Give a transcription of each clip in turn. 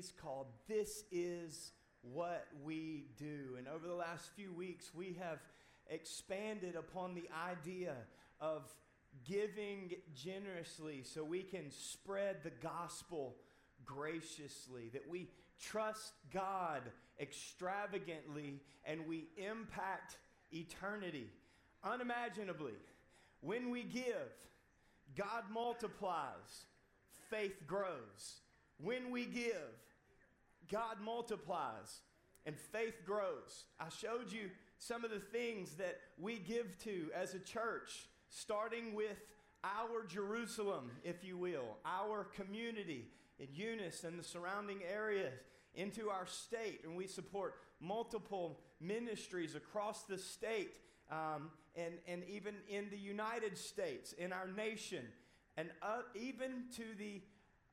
series called This Is What We Do. And over the last few weeks, we have expanded upon the idea of giving generously so we can spread the gospel graciously, that we trust God extravagantly and we impact eternity unimaginably. When we give, God multiplies, faith grows. When we give, God multiplies and faith grows. I showed you some of the things that we give to as a church, starting with our Jerusalem, if you will, our community in Eunice and the surrounding areas, into our state, and we support multiple ministries across the state um, and, and even in the United States, in our nation, and uh, even to the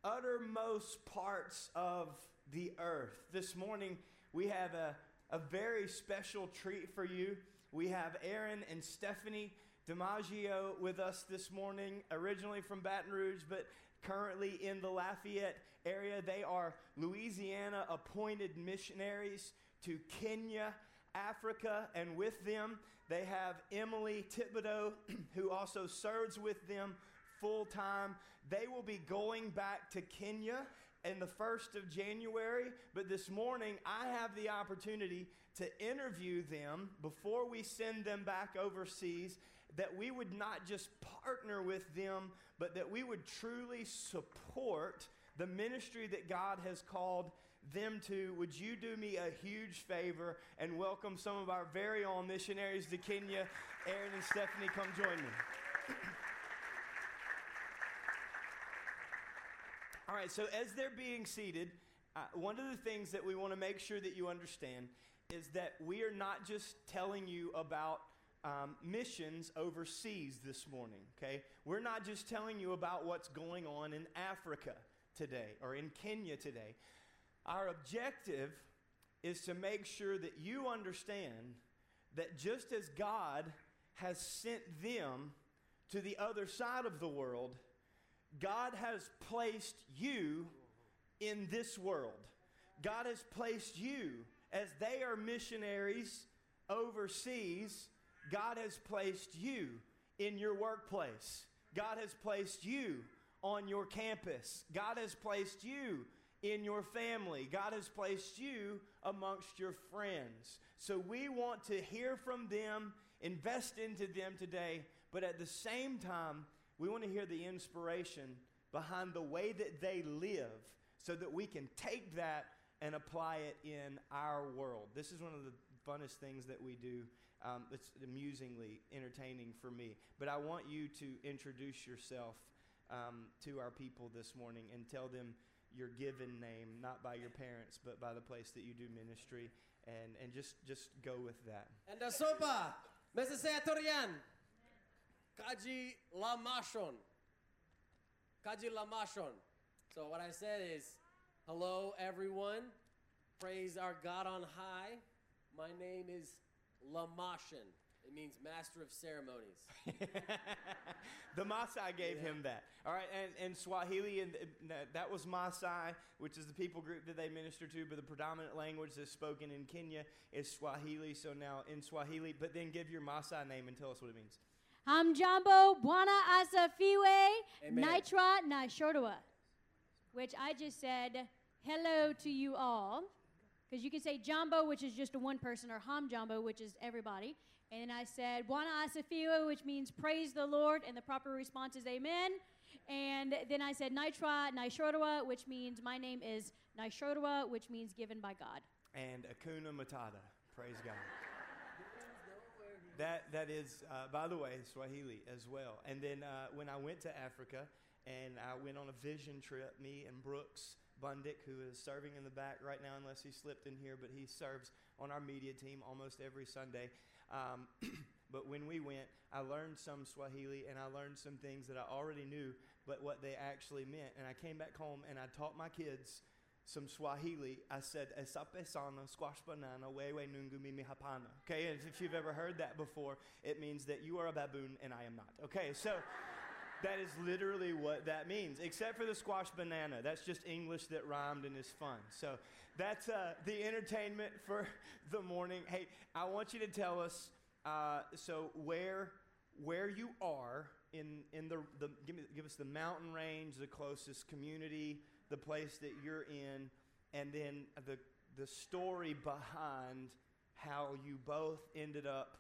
uttermost parts of the earth. This morning, we have a, a very special treat for you. We have Aaron and Stephanie DiMaggio with us this morning, originally from Baton Rouge, but currently in the Lafayette area. They are Louisiana appointed missionaries to Kenya, Africa, and with them they have Emily Thibodeau, who also serves with them full time. They will be going back to Kenya in the 1st of January, but this morning I have the opportunity to interview them before we send them back overseas. That we would not just partner with them, but that we would truly support the ministry that God has called them to, would you do me a huge favor and welcome some of our very own missionaries to Kenya? Aaron and Stephanie, come join me. All right, so as they're being seated, uh, one of the things that we want to make sure that you understand is that we are not just telling you about um, missions overseas this morning, okay? We're not just telling you about what's going on in Africa today or in Kenya today. Our objective is to make sure that you understand that just as God has sent them to the other side of the world, God has placed you in this world. God has placed you as they are missionaries overseas. God has placed you in your workplace. God has placed you on your campus. God has placed you in your family. God has placed you amongst your friends. So we want to hear from them, invest into them today, but at the same time, we want to hear the inspiration behind the way that they live so that we can take that and apply it in our world. This is one of the funnest things that we do. Um, it's amusingly entertaining for me. But I want you to introduce yourself um, to our people this morning and tell them your given name, not by your parents, but by the place that you do ministry, and, and just, just go with that. And the sopa, Meseseatorian, Kaji Lamashon. Kaji Lamashon. So what I said is, hello everyone, praise our God on high. My name is Lamashon. It means master of ceremonies. the Maasai gave Yeah. him that. All right, and, and Swahili, and that was Maasai, which is the people group that they minister to, but the predominant language that's spoken in Kenya is Swahili. So now in Swahili, but then give your Maasai name and tell us what it means. Hamjambo Bwana Asifiwe. Nitra Nashorua, which I just said hello to you all. Because you can say Jambo, which is just a one person, or Ham jambo, which is everybody. And then I said Bwana Asifiwe, which means praise the Lord, and the proper response is amen. And then I said Nitra Nishorua, which means my name is Nishorua, which means given by God. And Hakuna Matata. Praise God. That, that is, uh, by the way, Swahili as well. And then uh, when I went to Africa and I went on a vision trip, me and Brooks Bundick, who is serving in the back right now, unless he slipped in here, but he serves on our media team almost every Sunday. Um, but when we went, I learned some Swahili and I learned some things that I already knew, but what they actually meant. And I came back home and I taught my kids some Swahili. I said, Esape sana, squash banana, wewe nungu mimi hapana. Okay, and if you've ever heard that before, it means that you are a baboon and I am not. Okay, so That is literally what that means, except for the squash banana. That's just English that rhymed and is fun. So that's uh, the entertainment for the morning. Hey, I want you to tell us uh, so where where you are in in the, the give, me, give us the mountain range, the closest community, the place that you're in, and then the the story behind how you both ended up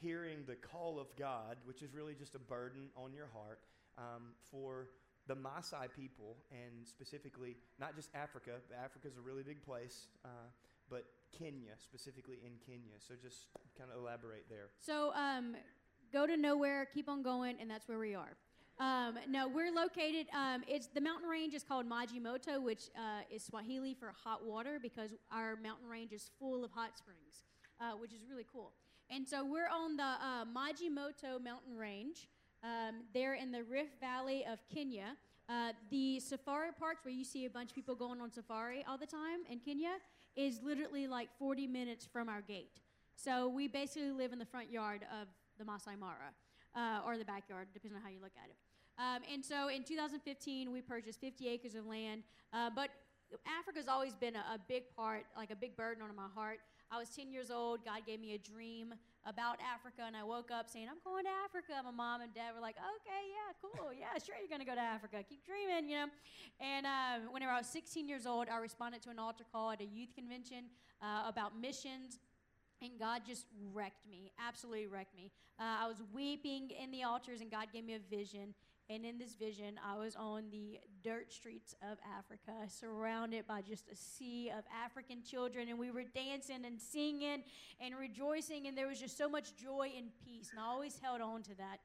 hearing the call of God, which is really just a burden on your heart um, for the Maasai people, and specifically not just Africa. Africa is a really big place, uh, but Kenya, specifically in Kenya. So just kind of elaborate there. So um, go to nowhere, keep on going, and that's where we are. Um, no, we're located. Um, it's the mountain range is called Majimoto, which uh, is Swahili for hot water because our mountain range is full of hot springs, uh, which is really cool. And so we're on the uh, Maji Moto mountain range. Um, there in the Rift Valley of Kenya. Uh, the safari parks where you see a bunch of people going on safari all the time in Kenya is literally like 40 minutes from our gate. So we basically live in the front yard of the Masai Mara, uh, or the backyard, depending on how you look at it. Um, and so in 2015, we purchased 50 acres of land. Uh, but Africa's always been a, a, big part, like a big burden on my heart. I was 10 years old. God gave me a dream about Africa, and I woke up saying, I'm going to Africa. My mom and dad were like, okay, yeah, cool. Yeah, sure, you're going to go to Africa. Keep dreaming, you know. And um, whenever I was 16 years old, I responded to an altar call at a youth convention uh, about missions. And God just wrecked me, absolutely wrecked me. Uh, I was weeping in the altars, and God gave me a vision. And in this vision, I was on the dirt streets of Africa, surrounded by just a sea of African children. And we were dancing and singing and rejoicing. And there was just so much joy and peace. And I always held on to that.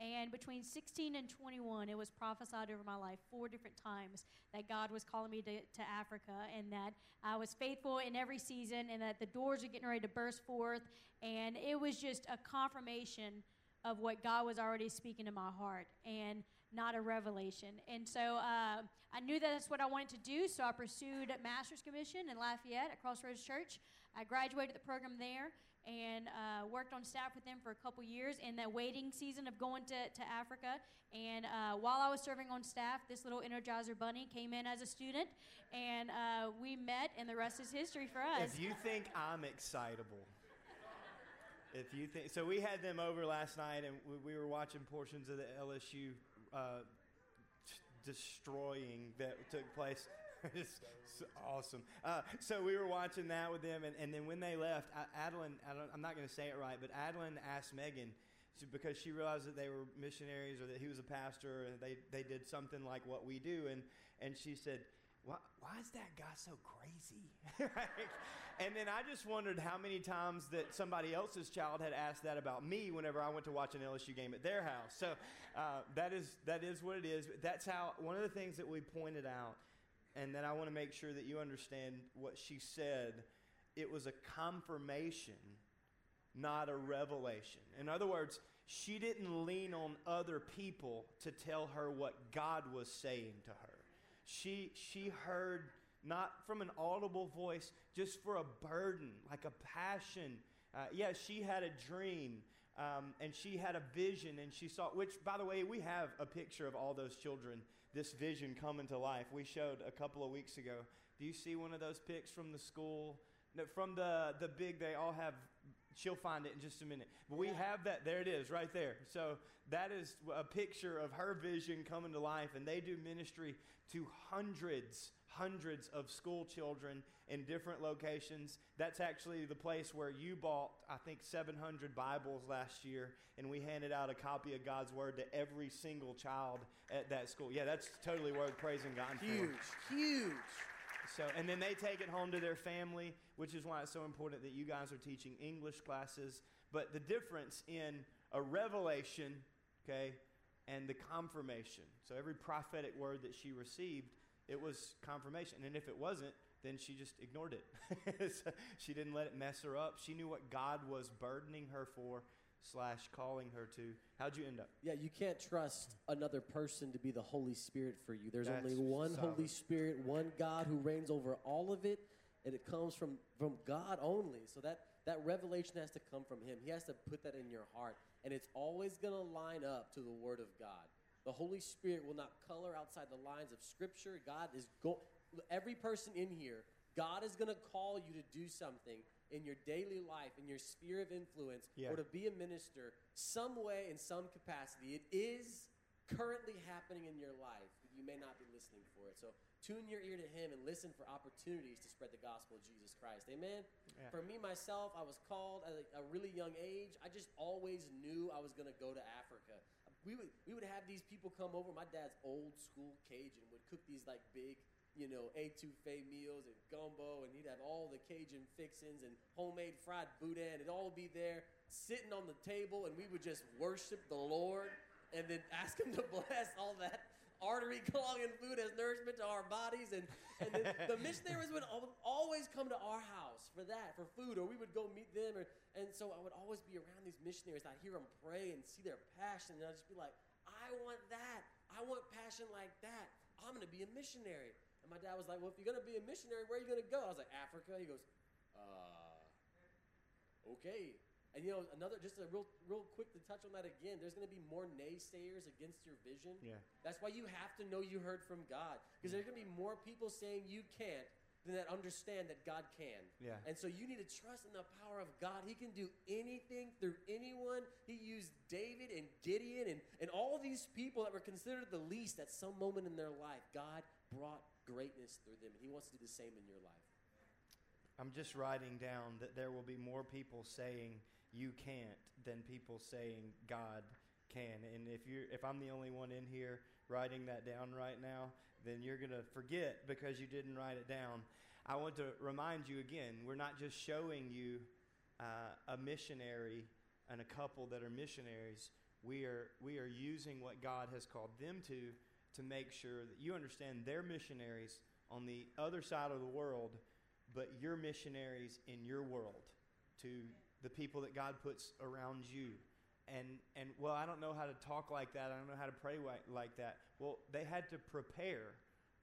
And between 16 and 21, it was prophesied over my life four different times that God was calling me to, to Africa and that I was faithful in every season and that the doors are getting ready to burst forth. And it was just a confirmation of what God was already speaking to my heart and not a revelation. And so uh, I knew that that's what I wanted to do, so I pursued a master's commission in Lafayette at Crossroads Church. I graduated the program there and uh, worked on staff with them for a couple years in that waiting season of going to, to Africa. And uh, while I was serving on staff, this little Energizer bunny came in as a student, and uh, we met, and the rest is history for us. If you think I'm excitable, if you think so, we had them over last night, and we, we were watching portions of the LSU uh, t- destroying that took place. it's awesome. Uh, so we were watching that with them, and, and then when they left, Adeline, I am not going to say it right, but Adeline asked Megan because she realized that they were missionaries or that he was a pastor, and they, they did something like what we do, and, and she said, why, why is that guy so crazy? and then I just wondered how many times that somebody else's child had asked that about me whenever I went to watch an LSU game at their house. So uh, that is that is what it is. That's how one of the things that we pointed out, and then I want to make sure that you understand what she said. It was a confirmation, not a revelation. In other words, she didn't lean on other people to tell her what God was saying to her she, she heard not from an audible voice, just for a burden, like a passion. Uh, yeah, she had a dream um, and she had a vision and she saw, which, by the way, we have a picture of all those children, this vision coming to life. We showed a couple of weeks ago. Do you see one of those pics from the school? From the, the big, they all have She'll find it in just a minute. But we have that. There it is, right there. So that is a picture of her vision coming to life. And they do ministry to hundreds, hundreds of school children in different locations. That's actually the place where you bought, I think, 700 Bibles last year. And we handed out a copy of God's Word to every single child at that school. Yeah, that's totally worth praising God huge, for. Huge, huge. So, and then they take it home to their family, which is why it's so important that you guys are teaching English classes. But the difference in a revelation, okay, and the confirmation. So every prophetic word that she received, it was confirmation. And if it wasn't, then she just ignored it. she didn't let it mess her up. She knew what God was burdening her for slash calling her to. How'd you end up? Yeah, you can't trust another person to be the Holy Spirit for you. There's That's only one solid. Holy Spirit, one God who reigns over all of it, and it comes from, from God only. So that, that revelation has to come from Him. He has to put that in your heart, and it's always going to line up to the Word of God. The Holy Spirit will not color outside the lines of Scripture. God is go. Every person in here, God is going to call you to do something in your daily life, in your sphere of influence, Yeah. or to be a minister, some way, in some capacity. It is currently happening in your life, but you may not be listening for it. So tune your ear to Him and listen for opportunities to spread the gospel of Jesus Christ. Amen. Yeah. For me myself, I was called at a, a really young age. I just always knew I was going to go to Africa. We would we would have these people come over. My dad's old school Cajun would cook these like big, you know, etouffee meals and gumbo, and he'd have all the Cajun fixins and homemade fried boudin. It'd all be there, sitting on the table, and we would just worship the Lord and then ask Him to bless all that artery clogging food as nourishment to our bodies. And, and then the missionaries would always come to our house for that, for food, or we would go meet them. Or, and so I would always be around these missionaries. I'd hear them pray and see their passion, and I'd just be like, I want that. I want passion like that. I'm going to be a missionary. And my dad was like, Well, if you're going to be a missionary, where are you going to go? I was like, Africa. He goes, uh, okay. And you know, another just a real, real quick to touch on that again. There's going to be more naysayers against your vision. Yeah. That's why you have to know you heard from God, because there's going to be more people saying you can't than that understand that God can. Yeah. And so you need to trust in the power of God. He can do anything through anyone. He used David and Gideon and, and all these people that were considered the least at some moment in their life. God brought greatness through them, and He wants to do the same in your life. I'm just writing down that there will be more people saying you can't than people saying God can. And if you if I'm the only one in here writing that down right now, then you're going to forget because you didn't write it down. I want to remind you again, we're not just showing you uh, a missionary and a couple that are missionaries. We are we are using what God has called them to to make sure that you understand they're missionaries on the other side of the world but you're missionaries in your world to the people that God puts around you. And, and well, I don't know how to talk like that. I don't know how to pray like, that. Well, they had to prepare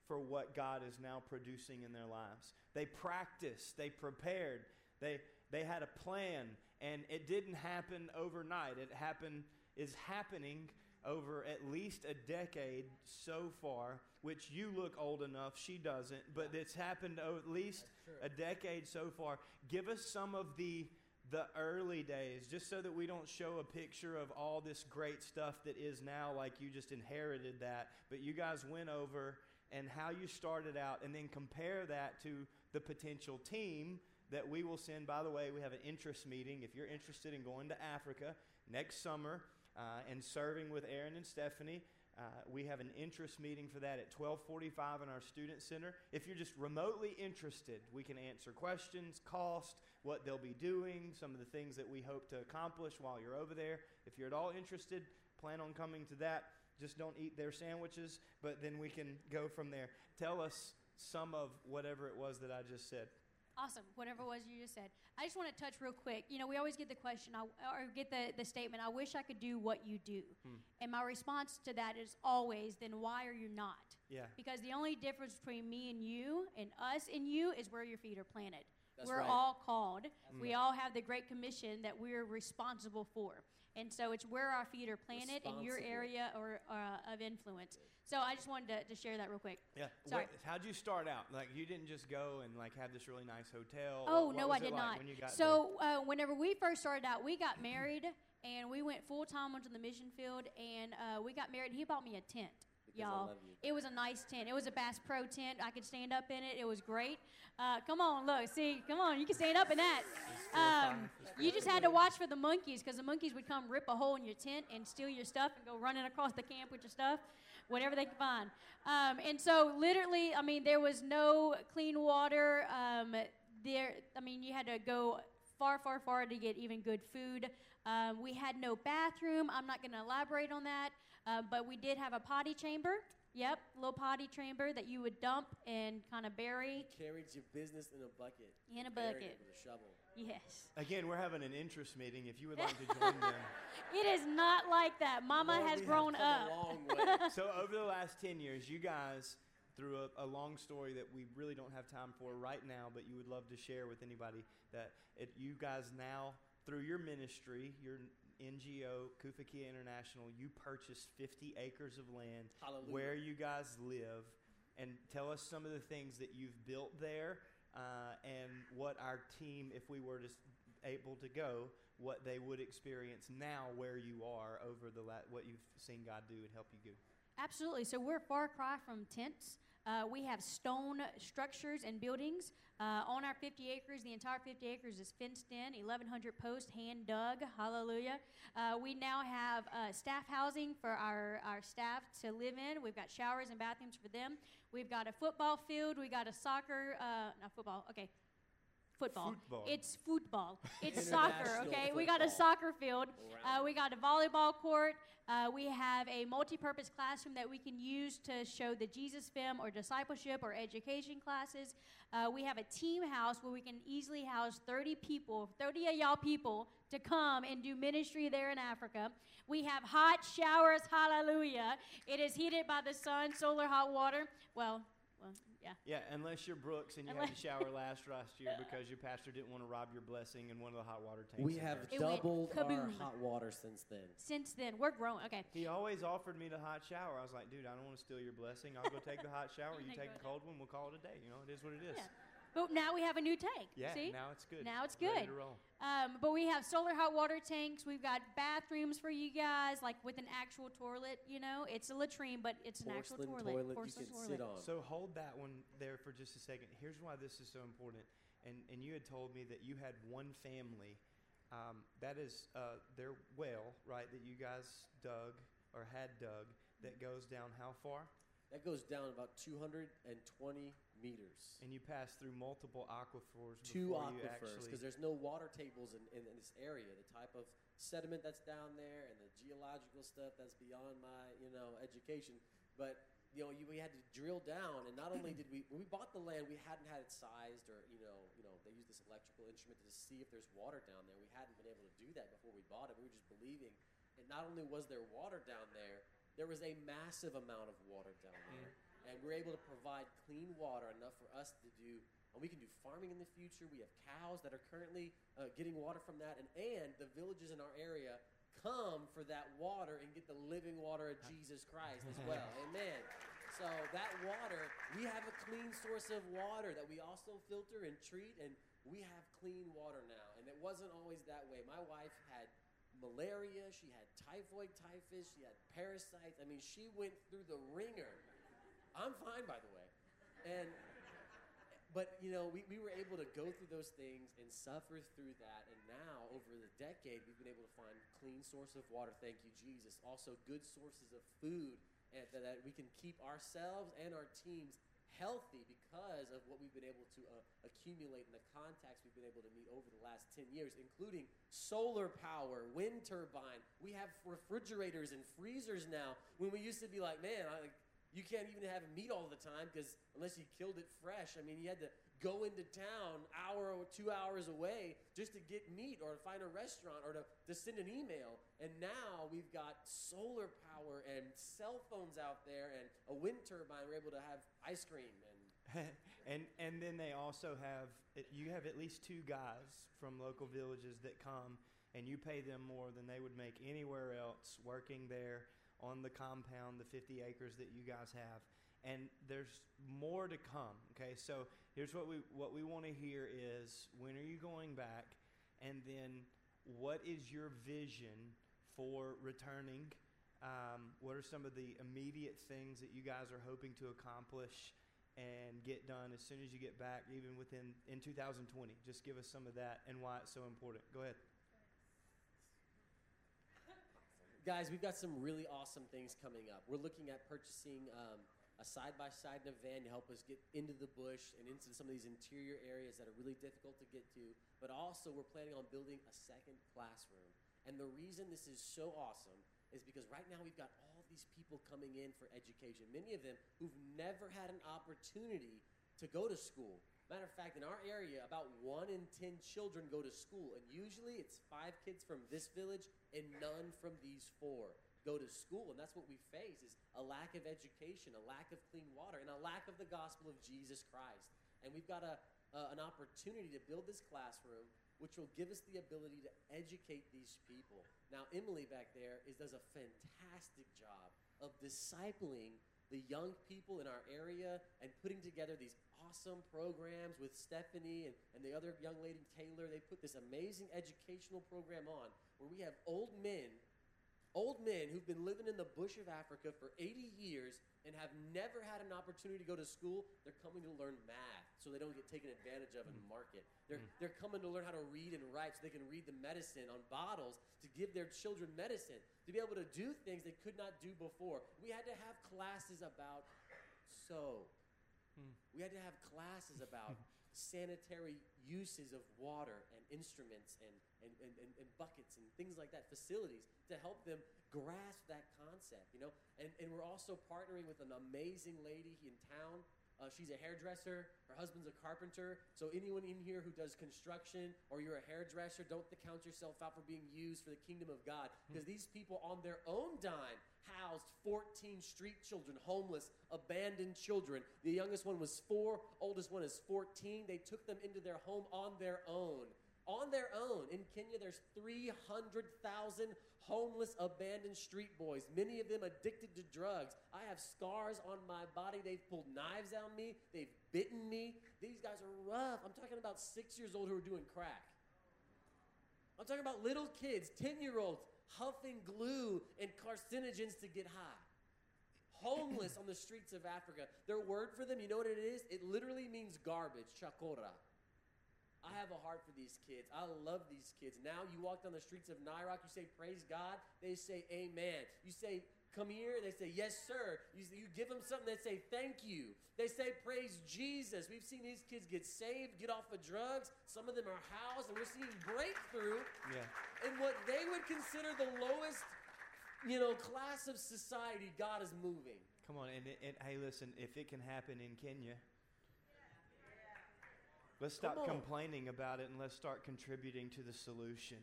for what God is now producing in their lives. They practiced, they prepared, they, they had a plan, and it didn't happen overnight. It happened, is happening over at least a decade so far, which you look old enough, she doesn't, but it's happened at least a decade so far. Give us some of the the early days, just so that we don't show a picture of all this great stuff that is now, like you just inherited that, but you guys went over and how you started out, and then compare that to the potential team that we will send. By the way, we have an interest meeting. If you're interested in going to Africa next summer uh, and serving with Aaron and Stephanie, uh, we have an interest meeting for that at 1245 in our student center. If you're just remotely interested, we can answer questions, cost, what they'll be doing, some of the things that we hope to accomplish while you're over there. If you're at all interested, plan on coming to that. Just don't eat their sandwiches, but then we can go from there. Tell us some of whatever it was that I just said. Awesome. Whatever it was you just said. I just want to touch real quick. You know, we always get the question I, or get the, the statement, I wish I could do what you do. Hmm. And my response to that is always, then why are you not? Yeah. Because the only difference between me and you and us and you is where your feet are planted. That's we're right. all called. We all have the great commission that we're responsible for. And so it's where our feet are planted in your area or uh, of influence. So I just wanted to, to share that real quick. Yeah. Sorry. What, how'd you start out? Like you didn't just go and like have this really nice hotel. Oh What- what no, was I it did like not. When you got so uh, whenever we first started out, we got married and we went full time onto the mission field, and uh, we got married. He bought me a tent, Because y'all. It was a nice tent. It was a Bass Pro tent. I could stand up in it. It was great. Uh, come on, look, see, come on, you can stand up in that. Um, you just had to watch for the monkeys because the monkeys would come rip a hole in your tent and steal your stuff and go running across the camp with your stuff, whatever they could find. Um, and so, literally, I mean, there was no clean water. Um, there, I mean, you had to go far, far, far to get even good food. Um, we had no bathroom. I'm not going to elaborate on that, uh, but we did have a potty chamber. Yep, little potty chamber that you would dump and kind of bury. Carried your business in a bucket. In a bucket. with a shovel. Yes. Again, we're having an interest meeting. If you would like to join them. It is not like that. Mama Lord, has we have grown come up. A long way. So over the last 10 years, you guys, through a, a long story that we really don't have time for right now, but you would love to share with anybody that it, you guys now, through your ministry, you're NGO, Kufakia International, you purchased 50 acres of land Hallelujah. where you guys live, and tell us some of the things that you've built there, uh, and what our team, if we were to able to go, what they would experience now where you are over the la- what you've seen God do and help you do. Absolutely. So we're far cry from tents. Uh, we have stone structures and buildings uh, on our 50 acres. The entire 50 acres is fenced in, 1,100 posts, hand dug. Hallelujah. Uh, we now have uh, staff housing for our, our staff to live in. We've got showers and bathrooms for them. We've got a football field. We got a soccer, uh, not football. Okay, football. Football. It's football. It's soccer. Okay, we got a soccer field. Uh, we got a volleyball court. Uh, we have a multi-purpose classroom that we can use to show the Jesus film or discipleship or education classes. Uh, we have a team house where we can easily house 30 people, 30 of y'all people to come and do ministry there in Africa. We have hot showers, hallelujah. It is heated by the sun, solar hot water. Well, yeah. Yeah, unless you're Brooks and you had to shower last last year because your pastor didn't want to rob your blessing in one of the hot water tanks. We in have there. It went doubled our kaboom. hot water since then. Since then, we're growing. Okay. He always offered me the hot shower. I was like, dude, I don't want to steal your blessing. I'll go take the hot oh shower. You Take take the cold one. We'll call it a day. You know, it is what it is. Yeah. But now we have a new tank. Yeah, See? now it's good. Now it's Ready good. to roll. Um, but we have solar hot water tanks. We've got bathrooms for you guys, like with an actual toilet. You know, it's a latrine, but it's an actual Porcelain toilet. toilet, Porcelain you can toilet. sit on. So hold that one there for just a second. Here's why this is so important. And and you had told me that you had one family. Um, that is uh, their well, right? That you guys dug or had dug. That goes down how far? That goes down about 220 meters. And you pass through multiple aquifers Two aquifers, actually. because there's no water tables in, in, in this area. The type of sediment that's down there and the geological stuff that's beyond my, you know, education. But you know, you, we had to drill down, and not only did we, when we bought the land, we hadn't had it sized, or you know, you know, they use this electrical instrument to see if there's water down there. We hadn't been able to do that before we bought it. We were just believing, and not only was there water down there, there was a massive amount of water down mm. there, and we're able to provide clean water enough for us to do. And we can do farming in the future. We have cows that are currently uh, getting water from that, and and the villages in our area come for that water and get the living water of Jesus Christ as well. Amen. So that water, we have a clean source of water that we also filter and treat, and we have clean water now. And it wasn't always that way. My wife had malaria, she had typhoid typhus, she had parasites. I mean, she went through the ringer. I'm fine, by the way. And but you know, we, we were able to go through those things and suffer through that. And now, over the decade, we've been able to find clean source of water. Thank you, Jesus. Also, good sources of food, and that, that we can keep ourselves and our teams healthy because of what we've been able to uh, accumulate and the contacts we've been able to meet over the last 10 years, including solar power, wind turbine. We have refrigerators and freezers now. When we used to be like, man, I, you can't even have meat all the time because unless you killed it fresh, I mean, you had to go into town hour or two hours away just to get meat or to find a restaurant or to, to send an email. And now we've got solar power and cell phones out there and a wind turbine. We're able to have ice cream and and and then they also have you have at least two guys from local villages that come and you pay them more than they would make anywhere else working there on the compound the 50 acres that you guys have and there's more to come okay so here's what we what we want to hear is when are you going back and then what is your vision for returning um, what are some of the immediate things that you guys are hoping to accomplish and get done as soon as you get back, even within in 2020? Just give us some of that and why it's so important. Go ahead. Guys, we've got some really awesome things coming up. We're looking at purchasing um, a side by side and a van to help us get into the bush and into some of these interior areas that are really difficult to get to. But also, we're planning on building a second classroom. And the reason this is so awesome is because right now we've got all these people coming in for education, many of them who've never had an opportunity to go to school. Matter of fact, in our area, about one in 10 children go to school, and usually it's five kids from this village and none from these four go to school. And that's what we face is a lack of education, a lack of clean water, and a lack of the gospel of Jesus Christ. And we've got uh, an opportunity to build this classroom, which will give us the ability to educate these people. Now, Emily back there is, does a fantastic job of discipling the young people in our area and putting together these awesome programs with Stephanie and, and the other young lady, Taylor. They put this amazing educational program on where we have old men, old men who've been living in the bush of Africa for 80 years and have never had an opportunity to go to school. They're coming to learn math so they don't get taken advantage of in the mm. market. They're, mm. they're coming to learn how to read and write so they can read the medicine on bottles to give their children medicine, to be able to do things they could not do before. We had to have classes about soap. Hmm. We had to have classes about sanitary uses of water and instruments and, and, and, and, buckets and things like that, facilities to help them grasp that concept, you know? And, and we're also partnering with an amazing lady in town. Uh, she's a hairdresser. Her husband's a carpenter. So anyone in here who does construction or you're a hairdresser, don't count yourself out for being used for the kingdom of God. Because these people on their own dime housed 14 street children, homeless, abandoned children. The youngest one was four, oldest one is 14. They took them into their home on their own. On their own. In Kenya, there's 300,000 homeless, abandoned street boys, many of them addicted to drugs. I have scars on my body. They've pulled knives on me, they've bitten me. These guys are rough. I'm talking about six years old who are doing crack. I'm talking about little kids, 10 year olds, huffing glue and carcinogens to get high. Homeless on the streets of Africa. Their word for them, you know what it is? It literally means garbage, chokora. I have a heart for these kids. I love these kids. Now you walk down the streets of Narok, you say, Praise God. They say, Amen. You say, Come here. They say, Yes, sir. You, you give them something, they say, Thank you. They say, Praise Jesus. We've seen these kids get saved, get off of drugs. Some of them are housed, and we're seeing breakthrough Yeah. in what they would consider the lowest, you know, class of society. God is moving. Come on, and, and hey, listen, if it can happen in Kenya, let's stop complaining about it and let's start contributing to the solution.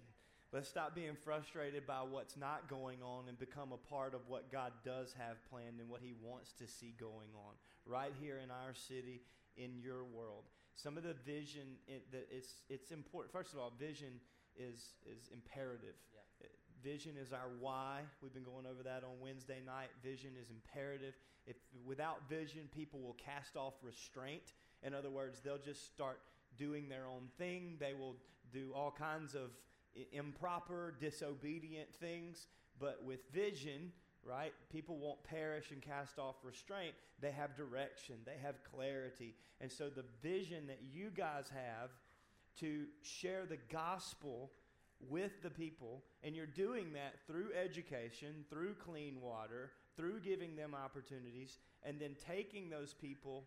Let's stop being frustrated by what's not going on and become a part of what God does have planned and what He wants to see going on right here in our city, in your world. Some of the vision it, that it's it's important. First of all, vision is is imperative. Yeah. Uh, Vision is our why. We've been going over that on Wednesday night. Vision is imperative. If without vision, people will cast off restraint. In other words, they'll just start doing their own thing. They will do all kinds of improper, disobedient things. But with vision, right, people won't perish and cast off restraint. They have direction, they have clarity. And so the vision that you guys have to share the gospel with the people, and you're doing that through education, through clean water, through giving them opportunities, and then taking those people.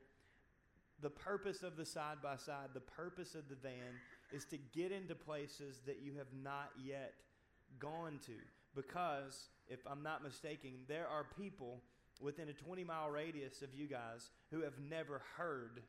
The purpose of the side by side, the purpose of the van is to get into places that you have not yet gone to. Because, if I'm not mistaken, there are people within a 20 mile radius of you guys who have never heard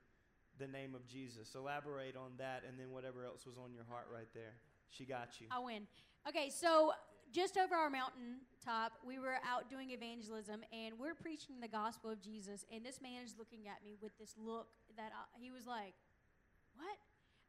the name of Jesus. Elaborate on that and then whatever else was on your heart right there. She got you. I win. Okay, so just over our mountain top, we were out doing evangelism and we're preaching the gospel of Jesus. And this man is looking at me with this look that I, he was like, What?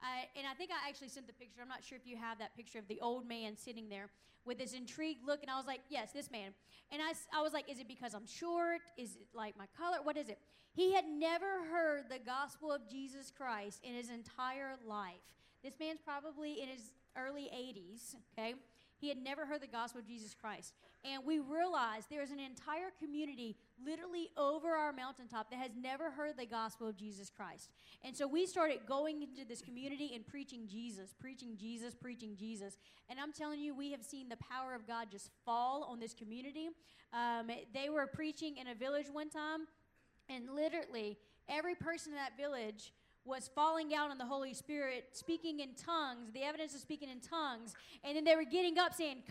I, and I think I actually sent the picture. I'm not sure if you have that picture of the old man sitting there with this intrigued look. And I was like, Yes, this man. And I, I was like, Is it because I'm short? Is it like my color? What is it? He had never heard the gospel of Jesus Christ in his entire life. This man's probably in his early 80s, okay? He had never heard the gospel of Jesus Christ. And we realized there's an entire community literally over our mountaintop that has never heard the gospel of Jesus Christ. And so we started going into this community and preaching Jesus, preaching Jesus, preaching Jesus. And I'm telling you, we have seen the power of God just fall on this community. Um, they were preaching in a village one time, and literally every person in that village was falling out on the Holy Spirit, speaking in tongues, the evidence of speaking in tongues, and then they were getting up saying,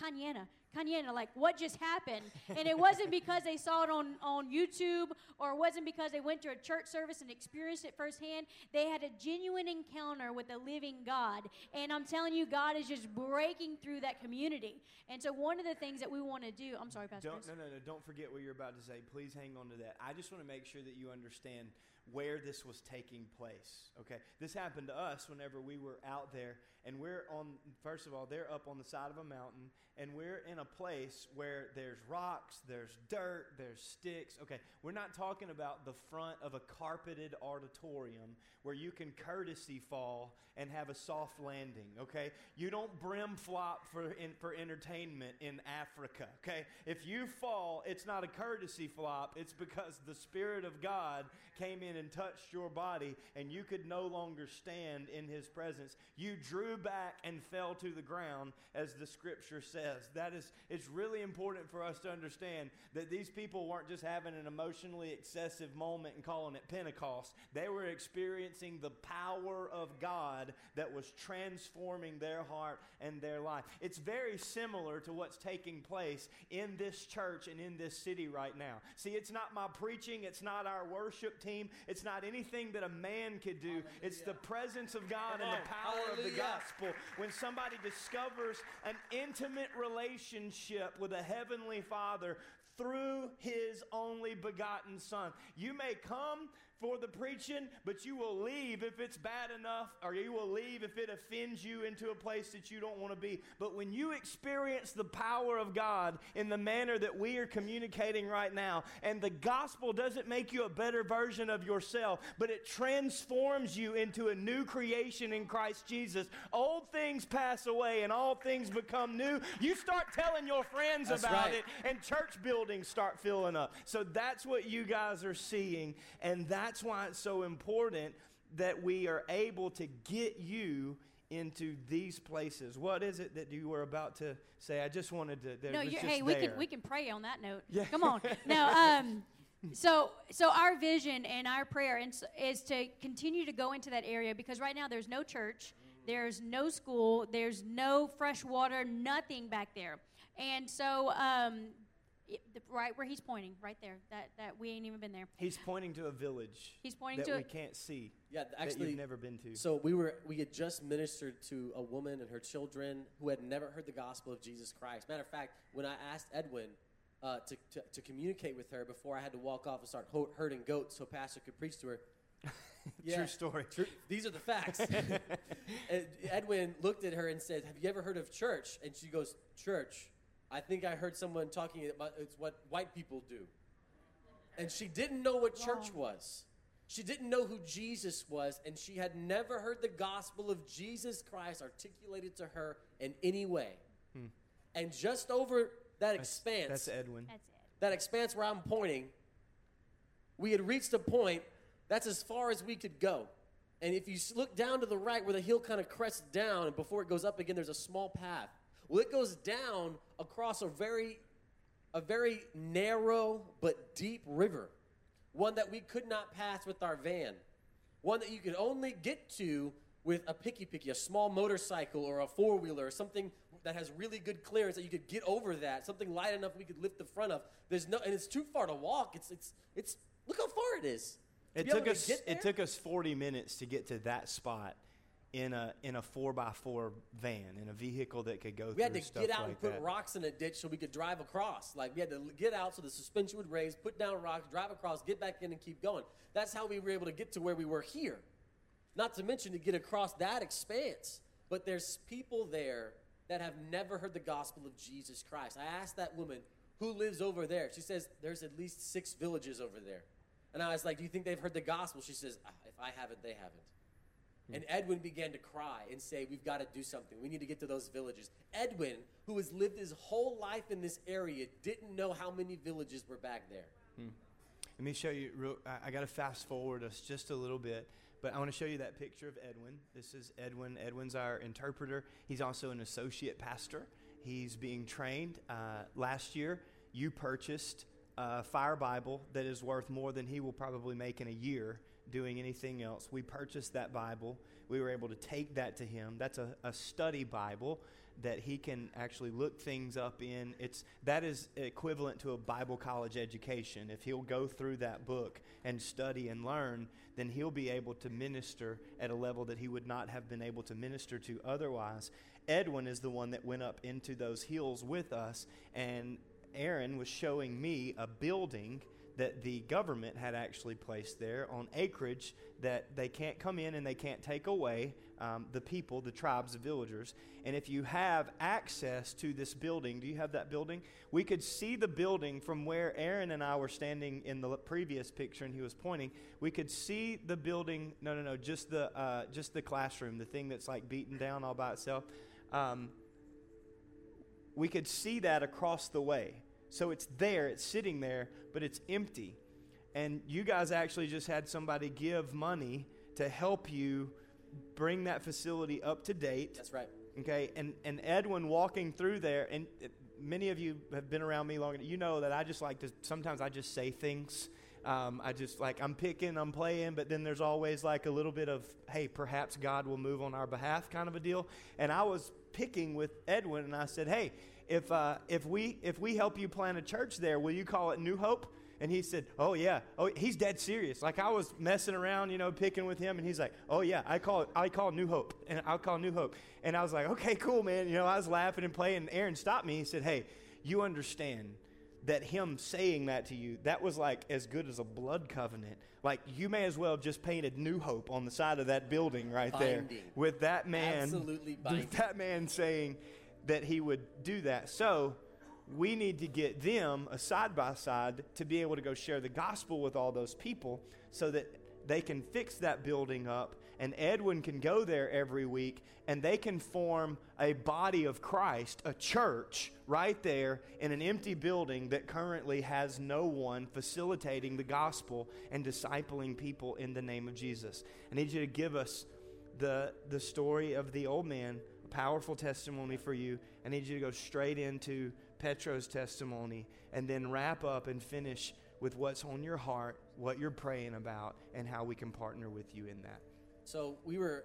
Kanyena, Kanyena, like what just happened? And it wasn't because they saw it on, on YouTube or it wasn't because they went to a church service and experienced it firsthand. They had a genuine encounter with the living God. And I'm telling you, God is just breaking through that community. And so one of the things that we want to do, I'm sorry, Pastor Don't, no, no, no. Don't forget what you're about to say. Please hang on to that. I just want to make sure that you understand where this was taking place. Okay, this happened to us whenever we were out there, and we're on. First of all, they're up on the side of a mountain, and we're in a place where there's rocks, there's dirt, there's sticks. Okay, we're not talking about the front of a carpeted auditorium where you can courtesy fall and have a soft landing. Okay, you don't brim flop for in, for entertainment in Africa. Okay, if you fall, it's not a courtesy flop. It's because the Spirit of God came in and touched your body, and you could no longer stand in His presence. You drew back and fell to the ground, as the Scripture says. That is, it's really important for us to understand that these people weren't just having an emotionally excessive moment and calling it Pentecost. They were experiencing the power of God that was transforming their heart and their life. It's very similar to what's taking place in this church and in this city right now. See, it's not my preaching, it's not our worship team, it's not anything that a man could do. It's the presence of God and the power of the Hallelujah. Gospel. When somebody discovers an intimate relationship with a heavenly Father through his only begotten Son. You may come for the preaching, but you will leave if it's bad enough, or you will leave if it offends you into a place that you don't want to be. But when you experience the power of God in the manner that we are communicating right now, and the gospel doesn't make you a better version of yourself, but it transforms you into a new creation in Christ Jesus. Old things pass away and all things become new. You start telling your friends That's about right. it, and church buildings start filling up. So that's what you guys are seeing, and that's why it's so important that we are able to get you into these places. What is it that you were about to say? I just wanted to. That no, was you're, just hey, we can we can pray on that note. Yeah. Come on. now, um, so so our vision and our prayer is, is to continue to go into that area because right now there's no church, there's no school, there's no fresh water, nothing back there, and so um, right where he's pointing, right there, that that we ain't even been there. He's pointing to a village He's pointing that to we it. can't see. Yeah, that actually, you've never been to. So we were we had just ministered to a woman and her children who had never heard the gospel of Jesus Christ. Matter of fact, when I asked Edwin uh, to, to to communicate with her before I had to walk off and start ho- herding goats so Pastor could preach to her. Yeah. True story. True, these are the facts. Edwin looked at her and said, "Have you ever heard of church?" And she goes, "Church." I think I heard someone talking about it's what white people do. And she didn't know what church was. She didn't know who Jesus was, and she had never heard the gospel of Jesus Christ articulated to her in any way. And just over that Hmm. That's- expanse, That's Edwin. That's it. that expanse where I'm pointing, we had reached a point that's as far as we could go. And if you look down to the right where the hill kind of crests down, and before it goes up again, there's a small path. Well, it goes down across a very, a very narrow but deep river, one that we could not pass with our van, one that you could only get to with a piki piki, a small motorcycle or a four wheeler, or something that has really good clearance that you could get over that, something light enough we could lift the front of. There's no, and it's too far to walk. It's it's it's. Look how far it is. To It took to us. It took us 40 minutes to get to that spot in a in a four by four van in a vehicle that could go through the room. We had to get out like and put that. rocks in a ditch so we could drive across. Like we had to get out so the suspension would raise, put down rocks, drive across, get back in, and keep going. That's how we were able to get to where we were here. Not to mention to get across that expanse. But there's people there that have never heard the gospel of Jesus Christ. I asked that woman who lives over there. She says there's at least six villages over there. And I was like, Do you think they've heard the gospel? She says, "Ah, If I haven't, they haven't. And Edwin began to cry and say, We've got to do something. We need to get to those villages. Edwin, who has lived his whole life in this area, didn't know how many villages were back there. Let me show you. Real, I, I got to fast forward us just a little bit, but I want to show you that picture of Edwin. This is Edwin. Edwin's our interpreter. He's also an associate pastor. He's being trained. Uh, last year, you purchased a Fire Bible that is worth more than he will probably make in a year doing anything else. We purchased that Bible. We were able to take that to him. That's a, a study Bible that he can actually look things up in. It's that is equivalent to a Bible college education. If he'll go through that book and study and learn, then he'll be able to minister at a level that he would not have been able to minister to otherwise. Edwin is the one that went up into those hills with us and Aaron was showing me a building that the government had actually placed there on acreage that they can't come in and they can't take away um, the people, the tribes, the villagers. And if you have access to this building, do you have that building? We could see the building from where Aaron and I were standing in the previous picture, and he was pointing. We could see the building. No, no, no, just the uh, just the classroom, the thing that's like beaten down all by itself. Um, we could see that across the way. So it's there, it's sitting there, but it's empty. And you guys actually just had somebody give money to help you bring that facility up to date. That's right. Okay, and, and Edwin walking through there, and many of you have been around me long enough. You know that I just like to, sometimes I just say things. Um, I just like, I'm picking, I'm playing, but then there's always like a little bit of, hey, perhaps God will move on our behalf kind of a deal. And I was picking with Edwin, and I said, hey, if, uh, if, we, if we help you plant a church there, will you call it New Hope? And he said, Oh, yeah. Oh, he's dead serious. Like I was messing around, you know, picking with him. And he's like, Oh, yeah, I call it, I call New Hope. And I'll call New Hope. And I was like, Okay, cool, man. You know, I was laughing and playing. And Aaron stopped me. He said, Hey, you understand that him saying that to you, that was like as good as a blood covenant. Like you may as well have just painted New Hope on the side of that building right Binding. there with that man. Absolutely binding. With that man saying that he would do that. So we need to get them a side by side to be able to go share the gospel with all those people so that they can fix that building up and Edwin can go there every week and they can form a body of Christ, a church right there in an empty building that currently has no one facilitating the gospel and discipling people in the name of Jesus. I need you to give us the the story of the old man, powerful testimony for you. I need you to go straight into Petro's testimony and then wrap up and finish with what's on your heart, what you're praying about, and how we can partner with you in that. So we were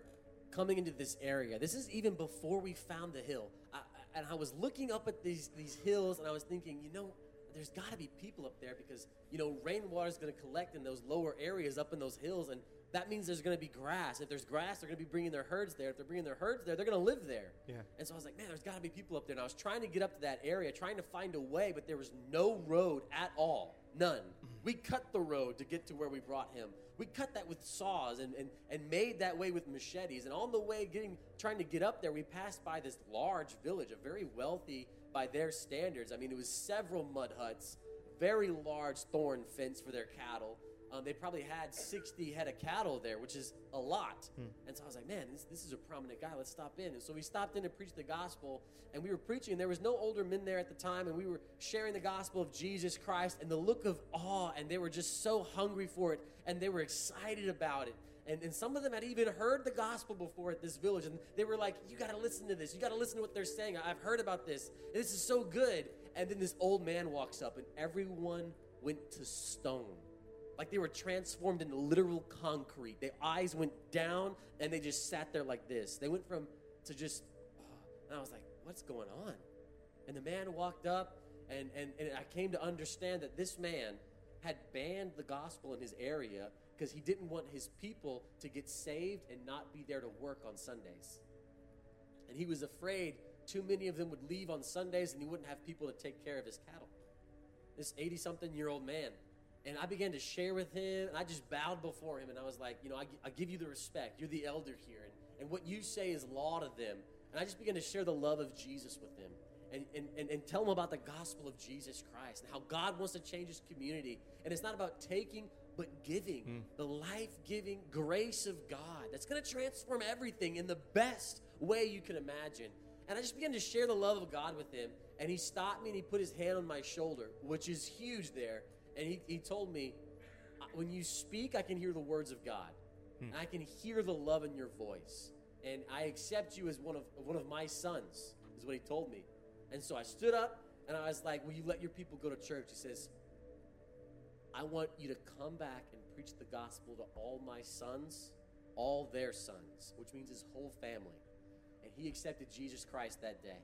coming into this area. This is even before we found the hill. I, and I was looking up at these, these hills and I was thinking, you know, there's got to be people up there because, you know, rainwater is going to collect in those lower areas up in those hills. And that means there's going to be grass. If there's grass, they're going to be bringing their herds there. If they're bringing their herds there, they're going to live there. Yeah. And so I was like, man, there's got to be people up there. And I was trying to get up to that area, trying to find a way, but there was no road at all. None. Mm-hmm. We cut the road to get to where we brought him. We cut that with saws and, and, and made that way with machetes. And on the way getting trying to get up there, we passed by this large village, a very wealthy by their standards. I mean, it was several mud huts, very large thorn fence for their cattle. Um, they probably had 60 head of cattle there, which is a lot. And so I was like, man, this, this is a prominent guy. Let's stop in. And so we stopped in to preach the gospel, and we were preaching. And there was no older men there at the time, and we were sharing the gospel of Jesus Christ and the look of awe, and they were just so hungry for it, and they were excited about it. And, and some of them had even heard the gospel before at this village, and they were like, You got to listen to this. You got to listen to what they're saying. I've heard about this. This is so good. And then this old man walks up, and everyone went to stone like they were transformed into literal concrete. Their eyes went down and they just sat there like this. They went from to just, and I was like, what's going on? And the man walked up, and, and, and I came to understand that this man had banned the gospel in his area because he didn't want his people to get saved and not be there to work on Sundays. And he was afraid too many of them would leave on Sundays and he wouldn't have people to take care of his cattle. This 80 something year old man. And I began to share with him, and I just bowed before him, and I was like, you know, I, I give you the respect. You're the elder here, and, and what you say is law to them. And I just began to share the love of Jesus with them and, and, and, and tell them about the gospel of Jesus Christ and how God wants to change his community. And it's not about taking, but giving mm. the life giving grace of God that's going to transform everything in the best way you can imagine. And I just began to share the love of God with him. And he stopped me and he put his hand on my shoulder, which is huge there. And he, he told me, "Uh, When you speak, I can hear the words of God. And I can hear the love in your voice. And I accept you as one of, one of my sons, is what he told me. And so I stood up and I was like, Will you let your people go to church? He says, I want you to come back and preach the gospel to all my sons, all their sons, which means his whole family. And he accepted Jesus Christ that day.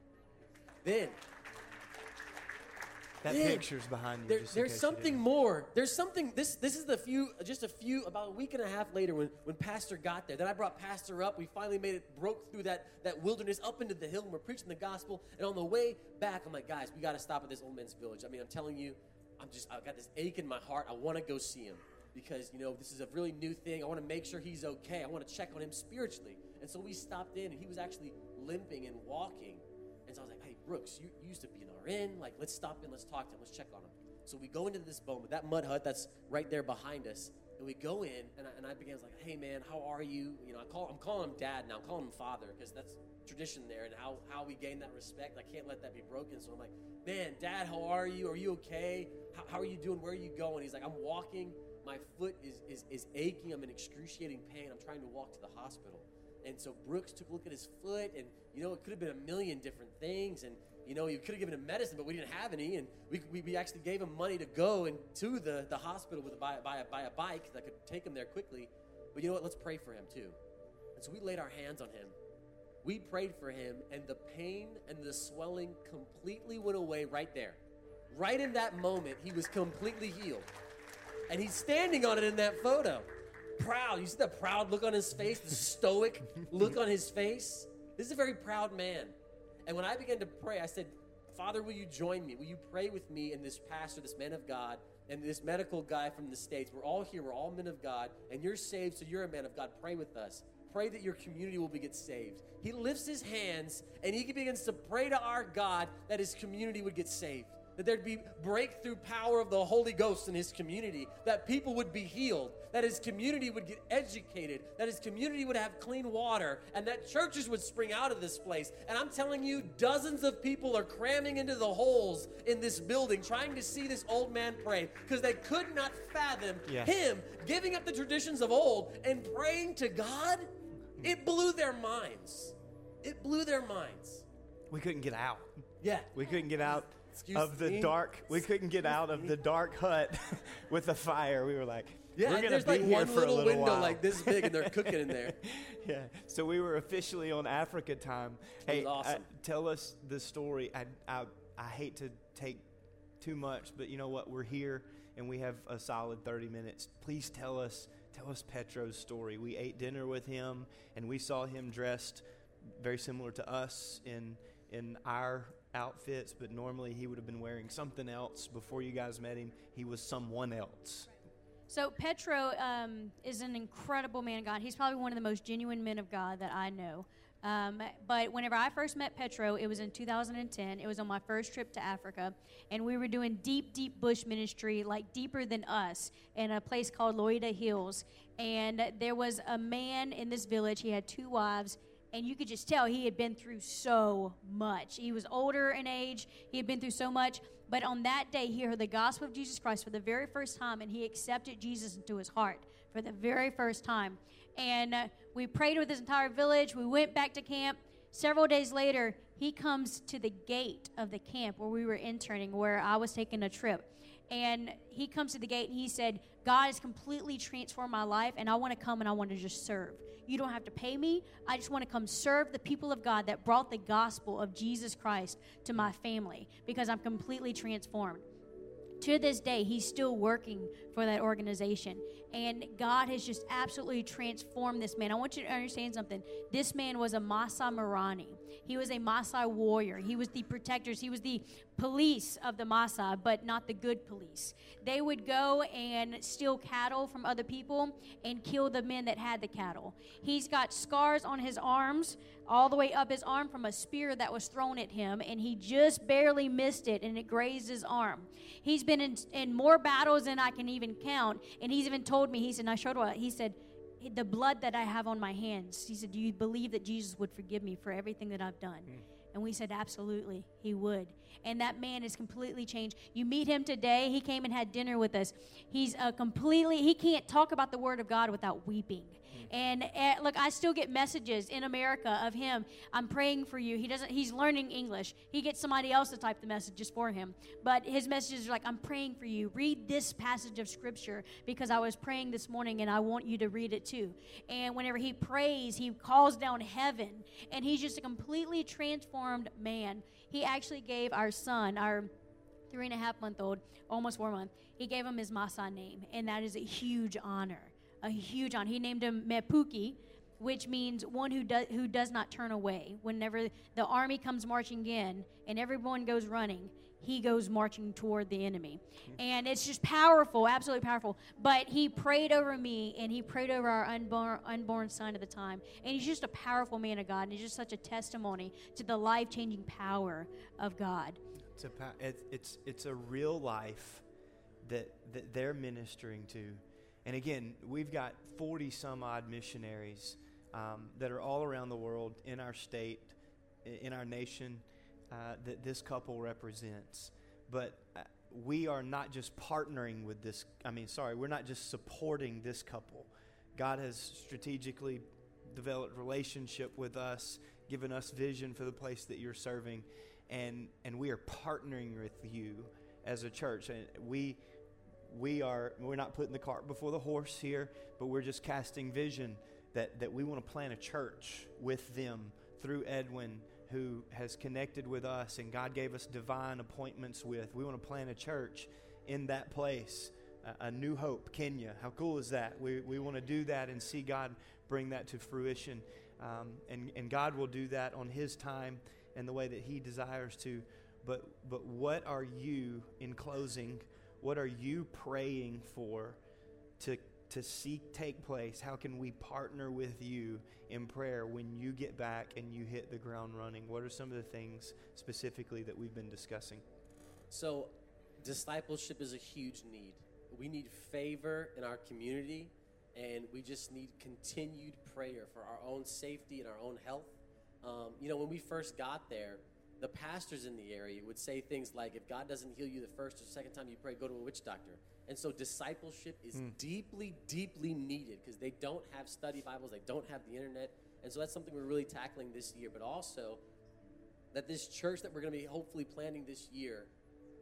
Then, That picture's behind you. there, there's something more. There's something. This this is the few, just a few, about a week and a half later when when Pastor got there. Then I brought Pastor up. We finally made it, broke through that that wilderness up into the hill, and we're preaching the gospel. And on the way back, I'm like, guys, we got to stop at this old man's village. I mean, I'm telling you, I'm just, I've got this ache in my heart. I want to go see him because, you know, this is a really new thing. I want to make sure he's okay. I want to check on him spiritually. And so we stopped in, and he was actually limping and walking. And so I was like, hey, Brooks, you, you used to be an RN. Like, let's stop in, let's talk to him, let's check on him. So we go into this moment, that mud hut that's right there behind us. And we go in, and I, and I began like, "Hey man, how are you?" You know, I call, I'm calling him dad now. I'm calling him father because that's tradition there, and how how we gain that respect. I can't let that be broken. So I'm like, "Man, dad, how are you? Are you okay? How, how are you doing? Where are you going?" He's like, "I'm walking. My foot is, is is aching. I'm in excruciating pain. I'm trying to walk to the hospital." And so Brooks took a look at his foot, and you know, it could have been a million different things, and you know, you could have given him medicine, but we didn't have any, and we, we, we actually gave him money to go and to the, the hospital with a, buy, buy, buy a bike that could take him there quickly. But you know what? Let's pray for him too. And so we laid our hands on him. We prayed for him, and the pain and the swelling completely went away right there. Right in that moment, he was completely healed. And he's standing on it in that photo. Proud. You see the proud look on his face, the stoic look on his face? This is a very proud man. And when I began to pray, I said, Father, will you join me? Will you pray with me and this pastor, this man of God, and this medical guy from the States? We're all here, we're all men of God, and you're saved, so you're a man of God. Pray with us. Pray that your community will be get saved. He lifts his hands and he begins to pray to our God that his community would get saved that there'd be breakthrough power of the Holy Ghost in his community, that people would be healed, that his community would get educated, that his community would have clean water, and that churches would spring out of this place. And I'm telling you, dozens of people are cramming into the holes in this building trying to see this old man pray because they could not fathom Yeah. him giving up the traditions of old and praying to God. It blew their minds. It blew their minds. We couldn't get out. Yeah. We couldn't get out Excuse of the me? dark. We couldn't get out of the dark hut with the fire. We were like, Yeah, we're gonna there's be like here one for a little little window while. like this big, and they're cooking in there. yeah. So we were officially on Africa time. Hey, awesome. uh, tell us the story. I, I I hate to take too much, but you know what? We're here and we have a solid 30 minutes. Please tell us tell us Petro's story. We ate dinner with him and we saw him dressed very similar to us in in our outfits, but normally he would have been wearing something else before you guys met him. He was someone else. So Petro um, is an incredible man of God. He's probably one of the most genuine men of God that I know. Um, but whenever I first met Petro, it was in 2010. It was on my first trip to Africa, and we were doing deep, deep bush ministry, like deeper than us, in a place called Loida Hills. And there was a man in this village. He had two wives, and you could just tell he had been through so much. He was older in age, he had been through so much. But on that day, he heard the gospel of Jesus Christ for the very first time, and he accepted Jesus into his heart for the very first time. And uh, we prayed with his entire village. We went back to camp. Several days later, he comes to the gate of the camp where we were interning, where I was taking a trip. And he comes to the gate and he said, God has completely transformed my life, and I want to come and I want to just serve. You don't have to pay me. I just want to come serve the people of God that brought the gospel of Jesus Christ to my family because I'm completely transformed to this day, he's still working for that organization. And God has just absolutely transformed this man. I want you to understand something. This man was a Masai Marani. He was a Maasai warrior. He was the protectors. He was the police of the Maasai, but not the good police. They would go and steal cattle from other people and kill the men that had the cattle. He's got scars on his arms, all the way up his arm from a spear that was thrown at him, and he just barely missed it and it grazed his arm. He's been in, in more battles than I can even count, and he's even told me, he said, Nashodwa, he said, the blood that I have on my hands. He said, Do you believe that Jesus would forgive me for everything that I've done? Hmm. And we said, Absolutely, he would. And that man is completely changed. You meet him today, he came and had dinner with us. He's a completely, he can't talk about the word of God without weeping. And uh, look, I still get messages in America of him. I'm praying for you. He doesn't. He's learning English. He gets somebody else to type the messages for him. But his messages are like, "I'm praying for you. Read this passage of scripture because I was praying this morning and I want you to read it too." And whenever he prays, he calls down heaven, and he's just a completely transformed man. He actually gave our son, our three and a half month old, almost four month, he gave him his Maasai name, and that is a huge honor. A huge honor. He named him Mepuki, which means one who does who does not turn away. Whenever the army comes marching in and everyone goes running, he goes marching toward the enemy. And it's just powerful, absolutely powerful. But he prayed over me and he prayed over our unborn, unborn son at the time. And he's just a powerful man of God. And he's just such a testimony to the life changing power of God. It's a, it's, it's, it's a real life that, that they're ministering to. And again, we've got 40 some odd missionaries um, that are all around the world, in our state, in our nation, uh, that this couple represents. But uh, we are not just partnering with this, I mean, sorry, we're not just supporting this couple. God has strategically developed relationship with us, given us vision for the place that you're serving, and, and we are partnering with you as a church. And we, we are, we're not putting the cart before the horse here, but we're just casting vision that, that we want to plant a church with them through Edwin who has connected with us and God gave us divine appointments with. We want to plant a church in that place, a, a New Hope, Kenya. How cool is that? We, we want to do that and see God bring that to fruition. Um, and, and God will do that on His time and the way that He desires to. But, but what are you, in closing, what are you praying for to to seek take place? How can we partner with you in prayer when you get back and you hit the ground running? What are some of the things specifically that we've been discussing? So, discipleship is a huge need. We need favor in our community, and we just need continued prayer for our own safety and our own health. Um, you know, when we first got there, the pastors in the area would say things like, if God doesn't heal you the first or second time you pray, go to a witch doctor. And so discipleship is mm. deeply, deeply needed because they don't have study Bibles, they don't have the internet. And so that's something we're really tackling this year. But also, that this church that we're going to be hopefully planning this year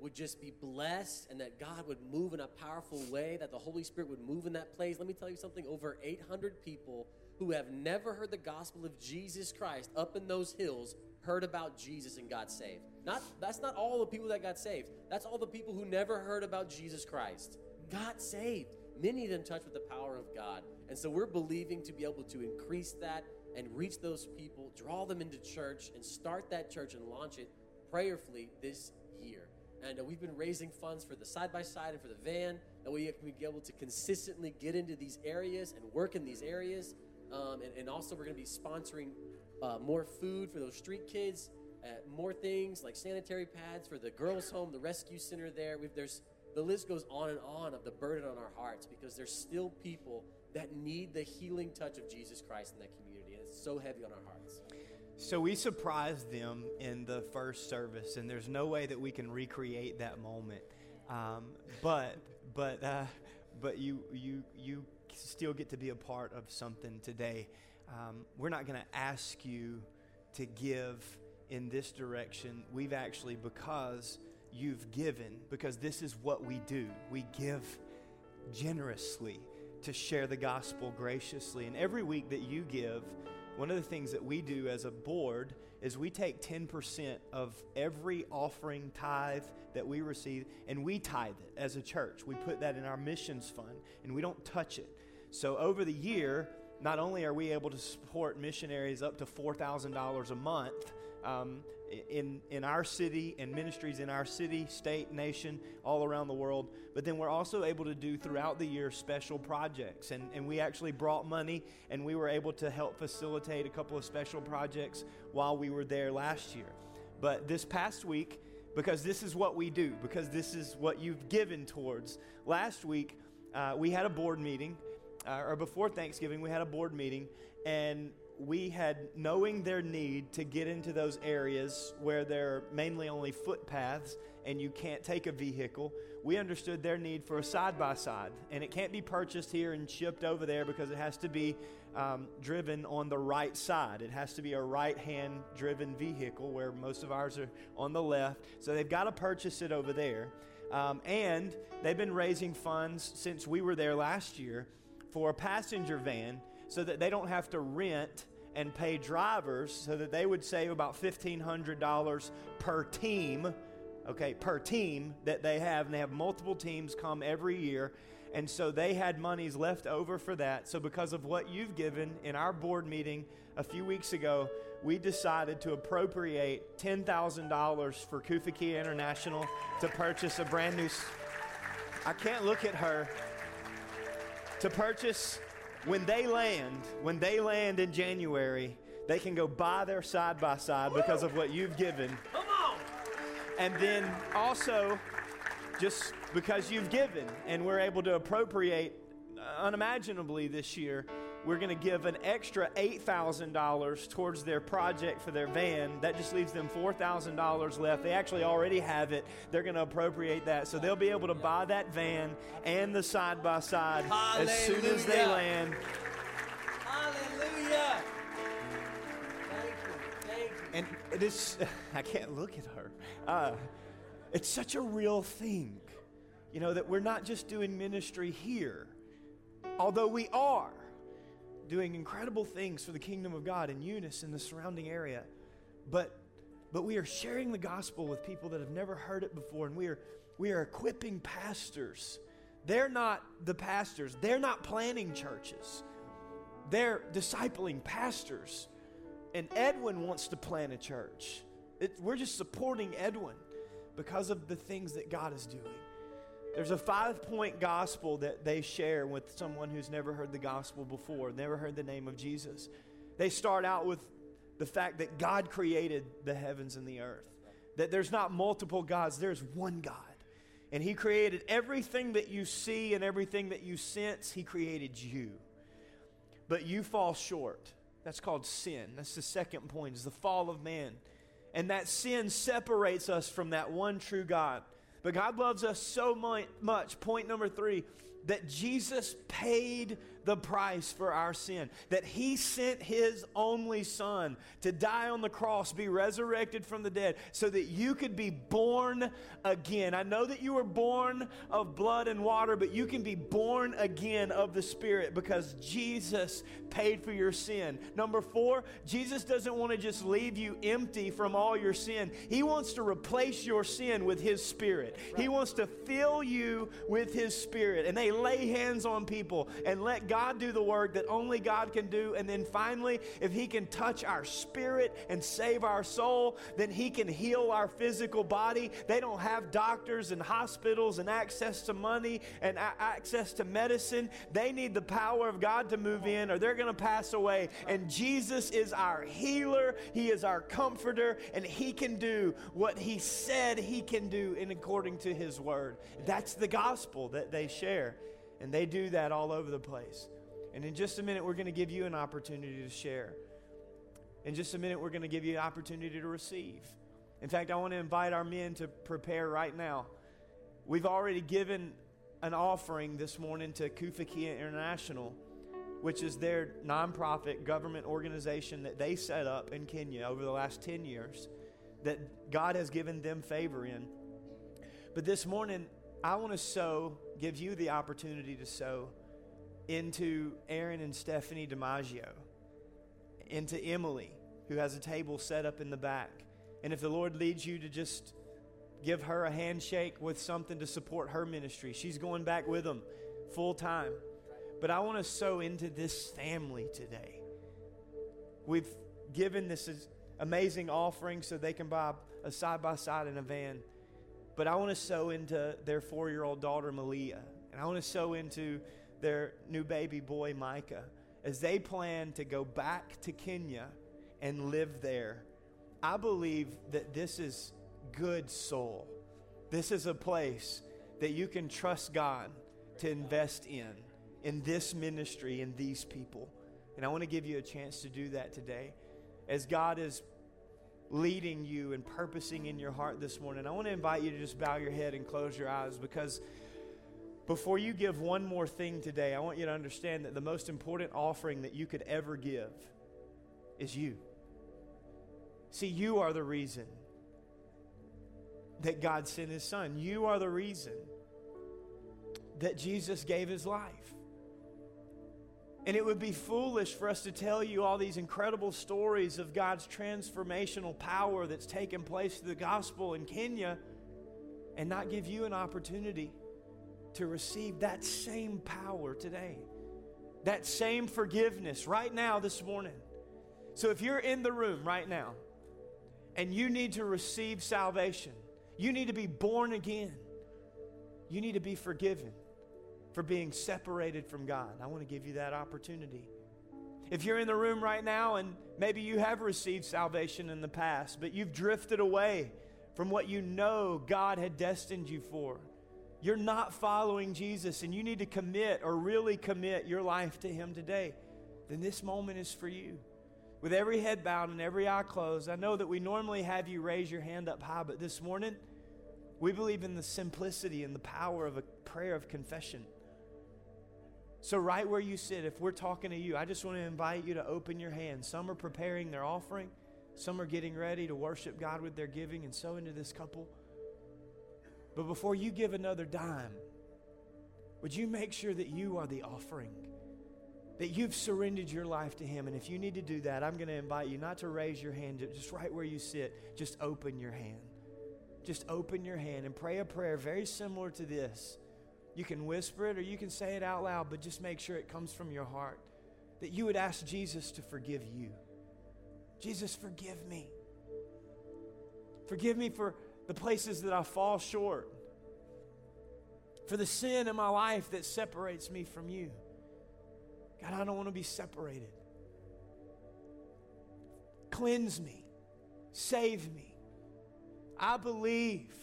would just be blessed and that God would move in a powerful way, that the Holy Spirit would move in that place. Let me tell you something over 800 people who have never heard the gospel of Jesus Christ up in those hills heard about Jesus and got saved. Not that's not all the people that got saved. That's all the people who never heard about Jesus Christ. Got saved. Many in touch with the power of God. And so we're believing to be able to increase that and reach those people, draw them into church, and start that church and launch it prayerfully this year. And uh, we've been raising funds for the side by side and for the van, that we can be able to consistently get into these areas and work in these areas. Um, and, and, also, we're going to be sponsoring uh, more food for those street kids, uh, more things like sanitary pads for the girls' home, the rescue center there. We've, there's the list goes on and on of the burden on our hearts because there's still people that need the healing touch of Jesus Christ in that community, and it's so heavy on our hearts. So we surprised them in the first service, and there's no way that we can recreate that moment. Um, but but uh, but you you you still get to be a part of something today um, we're not going to ask you to give in this direction. We've actually, because you've given, because this is what we do, we give generously to share the gospel graciously. And every week that you give, one of the things that we do as a board is we take 10% of every offering tithe that we receive and we tithe it as a church. We put that in our missions fund and we don't touch it. So over the year, not only are we able to support missionaries up to $4,000 a month um, in, in our city and ministries in our city, state, nation, all around the world, but then we're also able to do throughout the year special projects. And, and we actually brought money and we were able to help facilitate a couple of special projects while we were there last year. But this past week, because this is what we do, because this is what you've given towards, last week uh, we had a board meeting uh, or before Thanksgiving, we had a board meeting, and we had knowing their need to get into those areas where there are mainly only footpaths and you can't take a vehicle. We understood their need for a side by side, and it can't be purchased here and shipped over there because it has to be um, driven on the right side. It has to be a right hand driven vehicle where most of ours are on the left. So they've got to purchase it over there. Um, and they've been raising funds since we were there last year for a passenger van so that they don't have to rent and pay drivers so that they would save about $1,500 per team, okay, per team that they have. And they have multiple teams come every year. And so they had monies left over for that. So, because of what you've given in our board meeting a few weeks ago, we decided to appropriate $10,000 for Kufakia International to purchase a brand new. I can't look at her. To purchase, when they land, when they land in January, they can go buy their side by side because of what you've given. Come on. And then also, just because you've given and we're able to appropriate uh, unimaginably this year, we're going to give an extra $8,000 towards their project for their van. That just leaves them $4,000 left. They actually already have it. They're going to appropriate that. So they'll be able to buy that van and the side by side as soon as they land. Hallelujah. Thank you. Thank you. And it is, I can't look at her. Uh, it's such a real thing, you know, that we're not just doing ministry here, although we are doing incredible things for the kingdom of God in Eunice and the surrounding area, but but we are sharing the gospel with people that have never heard it before, and we are we are equipping pastors. They're not the pastors. They're not planning churches. They're discipling pastors. And Edwin wants to plant a church. It, we're just supporting Edwin because of the things that God is doing. There's a five point gospel that they share with someone who's never heard the gospel before, never heard the name of Jesus. They start out with the fact that God created the heavens and the earth, that there's not multiple gods, there's one God. And He created everything that you see and everything that you sense, He created you but you fall short. That's called sin. That's the second point, is the fall of man. And that sin separates us from that one true God. But God loves us so much. Point number three, that Jesus paid the price for our sin, that he sent his only son to die on the cross, be resurrected from the dead, so that you could be born again. I know that you were born of blood and water, but you can be born again of the Spirit because Jesus paid for your sin. Number four, Jesus doesn't want to just leave you empty from all your sin, He wants to replace your sin with His Spirit. He wants to fill you with His Spirit. And they lay hands on people and let God do the work that only God can do. And then finally, if He can touch our spirit and save our soul, then He can heal our physical body. They don't have doctors and hospitals and access to money and access to medicine. They need the power of God to move in or they're going to pass away. And Jesus is our healer, He is our comforter, and He can do what He said He can do in according to His word. That's the gospel that they share. And they do that all over the place. And in just a minute, we're going to give you an opportunity to share. In just a minute, we're going to give you an opportunity to receive. In fact, I want to invite our men to prepare right now. We've already given an offering this morning to Kufakia International, which is their nonprofit government organization that they set up in Kenya over the last 10 years that God has given them favor in. But this morning, I want to sow, give you the opportunity to sow into Aaron and Stephanie DiMaggio, into Emily, who has a table set up in the back. And if the Lord leads you to just give her a handshake with something to support her ministry, she's going back with them full time. But I want to sow into this family today. We've given this amazing offering so they can buy a side by side in a van. But I want to sow into their four year old daughter, Malia. And I want to sow into their new baby boy, Micah, as they plan to go back to Kenya and live there. I believe that this is good soul. This is a place that you can trust God to invest in, in this ministry, in these people. And I want to give you a chance to do that today. As God is leading you and purposing in your heart this morning, I want to invite you to just bow your head and close your eyes because before you give one more thing today, I want you to understand that the most important offering that you could ever give is you. See, you are the reason that God sent his son. You are the reason that Jesus gave his life. And it would be foolish for us to tell you all these incredible stories of God's transformational power that's taken place through the gospel in Kenya and not give you an opportunity to receive that same power today, that same forgiveness right now, this morning. So if you're in the room right now and you need to receive salvation, you need to be born again, you need to be forgiven for being separated from God. I want to give you that opportunity. If you're in the room right now and maybe you have received salvation in the past, but you've drifted away from what you know God had destined you for, you're not following Jesus and you need to commit or really commit your life to Him today, then this moment is for you. With every head bowed and every eye closed, I know that we normally have you raise your hand up high, but this morning, we believe in the simplicity and the power of a prayer of confession. So, right where you sit, if we're talking to you, I just want to invite you to open your hand. Some are preparing their offering, some are getting ready to worship God with their giving and sow into this couple. But before you give another dime, would you make sure that you are the offering? That you've surrendered your life to Him. And if you need to do that, I'm going to invite you not to raise your hand, just right where you sit, just open your hand. Just open your hand and pray a prayer very similar to this. You can whisper it or you can say it out loud, but just make sure it comes from your heart. That you would ask Jesus to forgive you. Jesus, forgive me. Forgive me for the places that I fall short, for the sin in my life that separates me from you. God, I don't want to be separated. Cleanse me, save me. I believe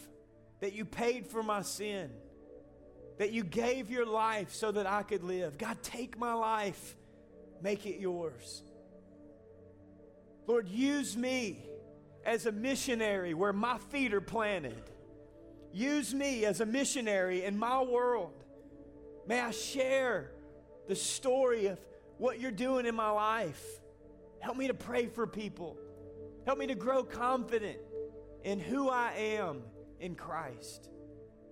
that you paid for my sin that you gave your life so that I could live. God, take my life, make it yours. Lord, use me as a missionary where my feet are planted. Use me as a missionary in my world. May I share the story of what you're doing in my life. Help me to pray for people. Help me to grow confident in who I am in Christ.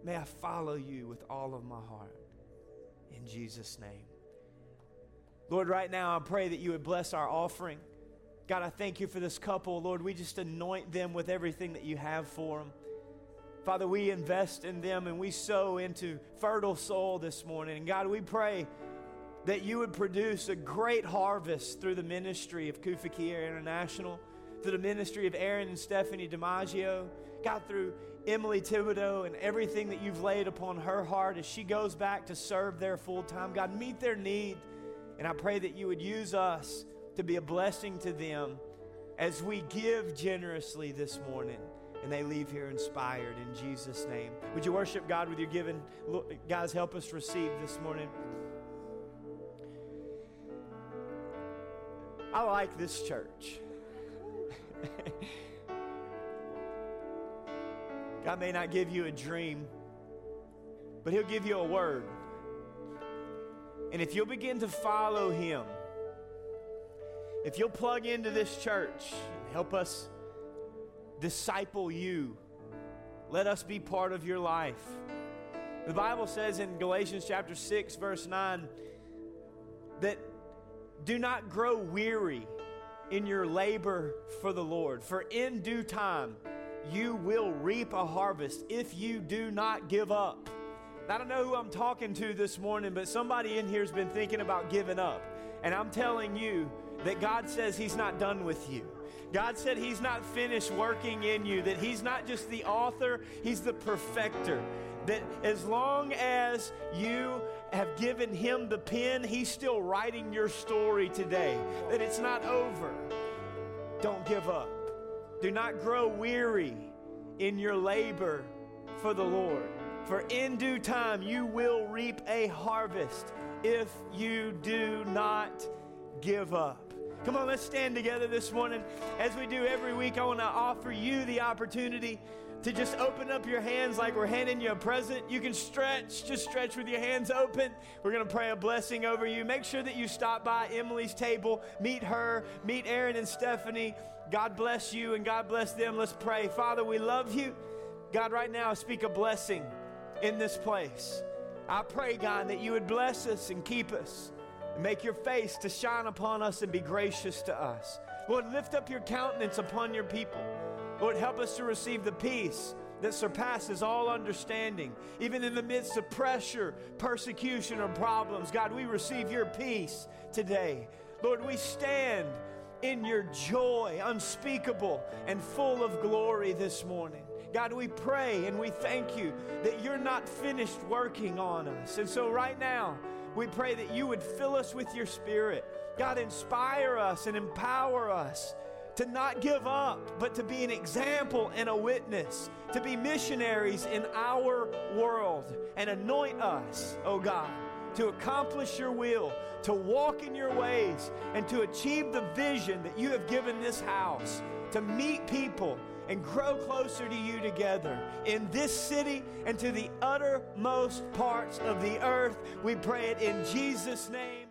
May I follow you with all of my heart. In Jesus' name. Lord, right now I pray that you would bless our offering. God, I thank you for this couple. Lord, we just anoint them with everything that you have for them. Father, we invest in them and we sow into fertile soil this morning. And God, we pray that you would produce a great harvest through the ministry of Kufakia International, through the ministry of Aaron and Stephanie DiMaggio, God, through Emily Thibodeau and everything that you've laid upon her heart as she goes back to serve there full time. God, meet their need. And I pray that you would use us to be a blessing to them as we give generously this morning and they leave here inspired in Jesus' name. Would you worship God with your giving? Guys, help us receive this morning. I like this church. God may not give you a dream, but He'll give you a word. And if you'll begin to follow Him, if you'll plug into this church and help us disciple you, let us be part of your life. The Bible says in Galatians chapter 6, verse 9, that do not grow weary in your labor for the Lord, for in due time, you will reap a harvest if you do not give up. I don't know who I'm talking to this morning, but somebody in here has been thinking about giving up. And I'm telling you that God says He's not done with you. God said He's not finished working in you, that He's not just the author, He's the perfecter. That as long as you have given Him the pen, He's still writing your story today. That it's not over. Don't give up. Do not grow weary in your labor for the Lord. For in due time you will reap a harvest if you do not give up. Come on, let's stand together this morning. As we do every week, I want to offer you the opportunity to just open up your hands like we're handing you a present. You can stretch, just stretch with your hands open. We're going to pray a blessing over you. Make sure that you stop by Emily's table, meet her, meet Aaron and Stephanie. God bless you and God bless them. Let's pray. Father, we love you. God, right now, speak a blessing in this place. I pray, God, that you would bless us and keep us. And make your face to shine upon us and be gracious to us. Lord, lift up your countenance upon your people. Lord, help us to receive the peace that surpasses all understanding. Even in the midst of pressure, persecution, or problems, God, we receive your peace today. Lord, we stand in your joy, unspeakable and full of glory this morning. God, we pray and we thank you that you're not finished working on us. And so, right now, we pray that you would fill us with your spirit. God, inspire us and empower us to not give up, but to be an example and a witness, to be missionaries in our world, and anoint us, oh God, to accomplish your will, to walk in your ways, and to achieve the vision that you have given this house, to meet people and grow closer to you together in this city and to the uttermost parts of the earth. We pray it in Jesus' name.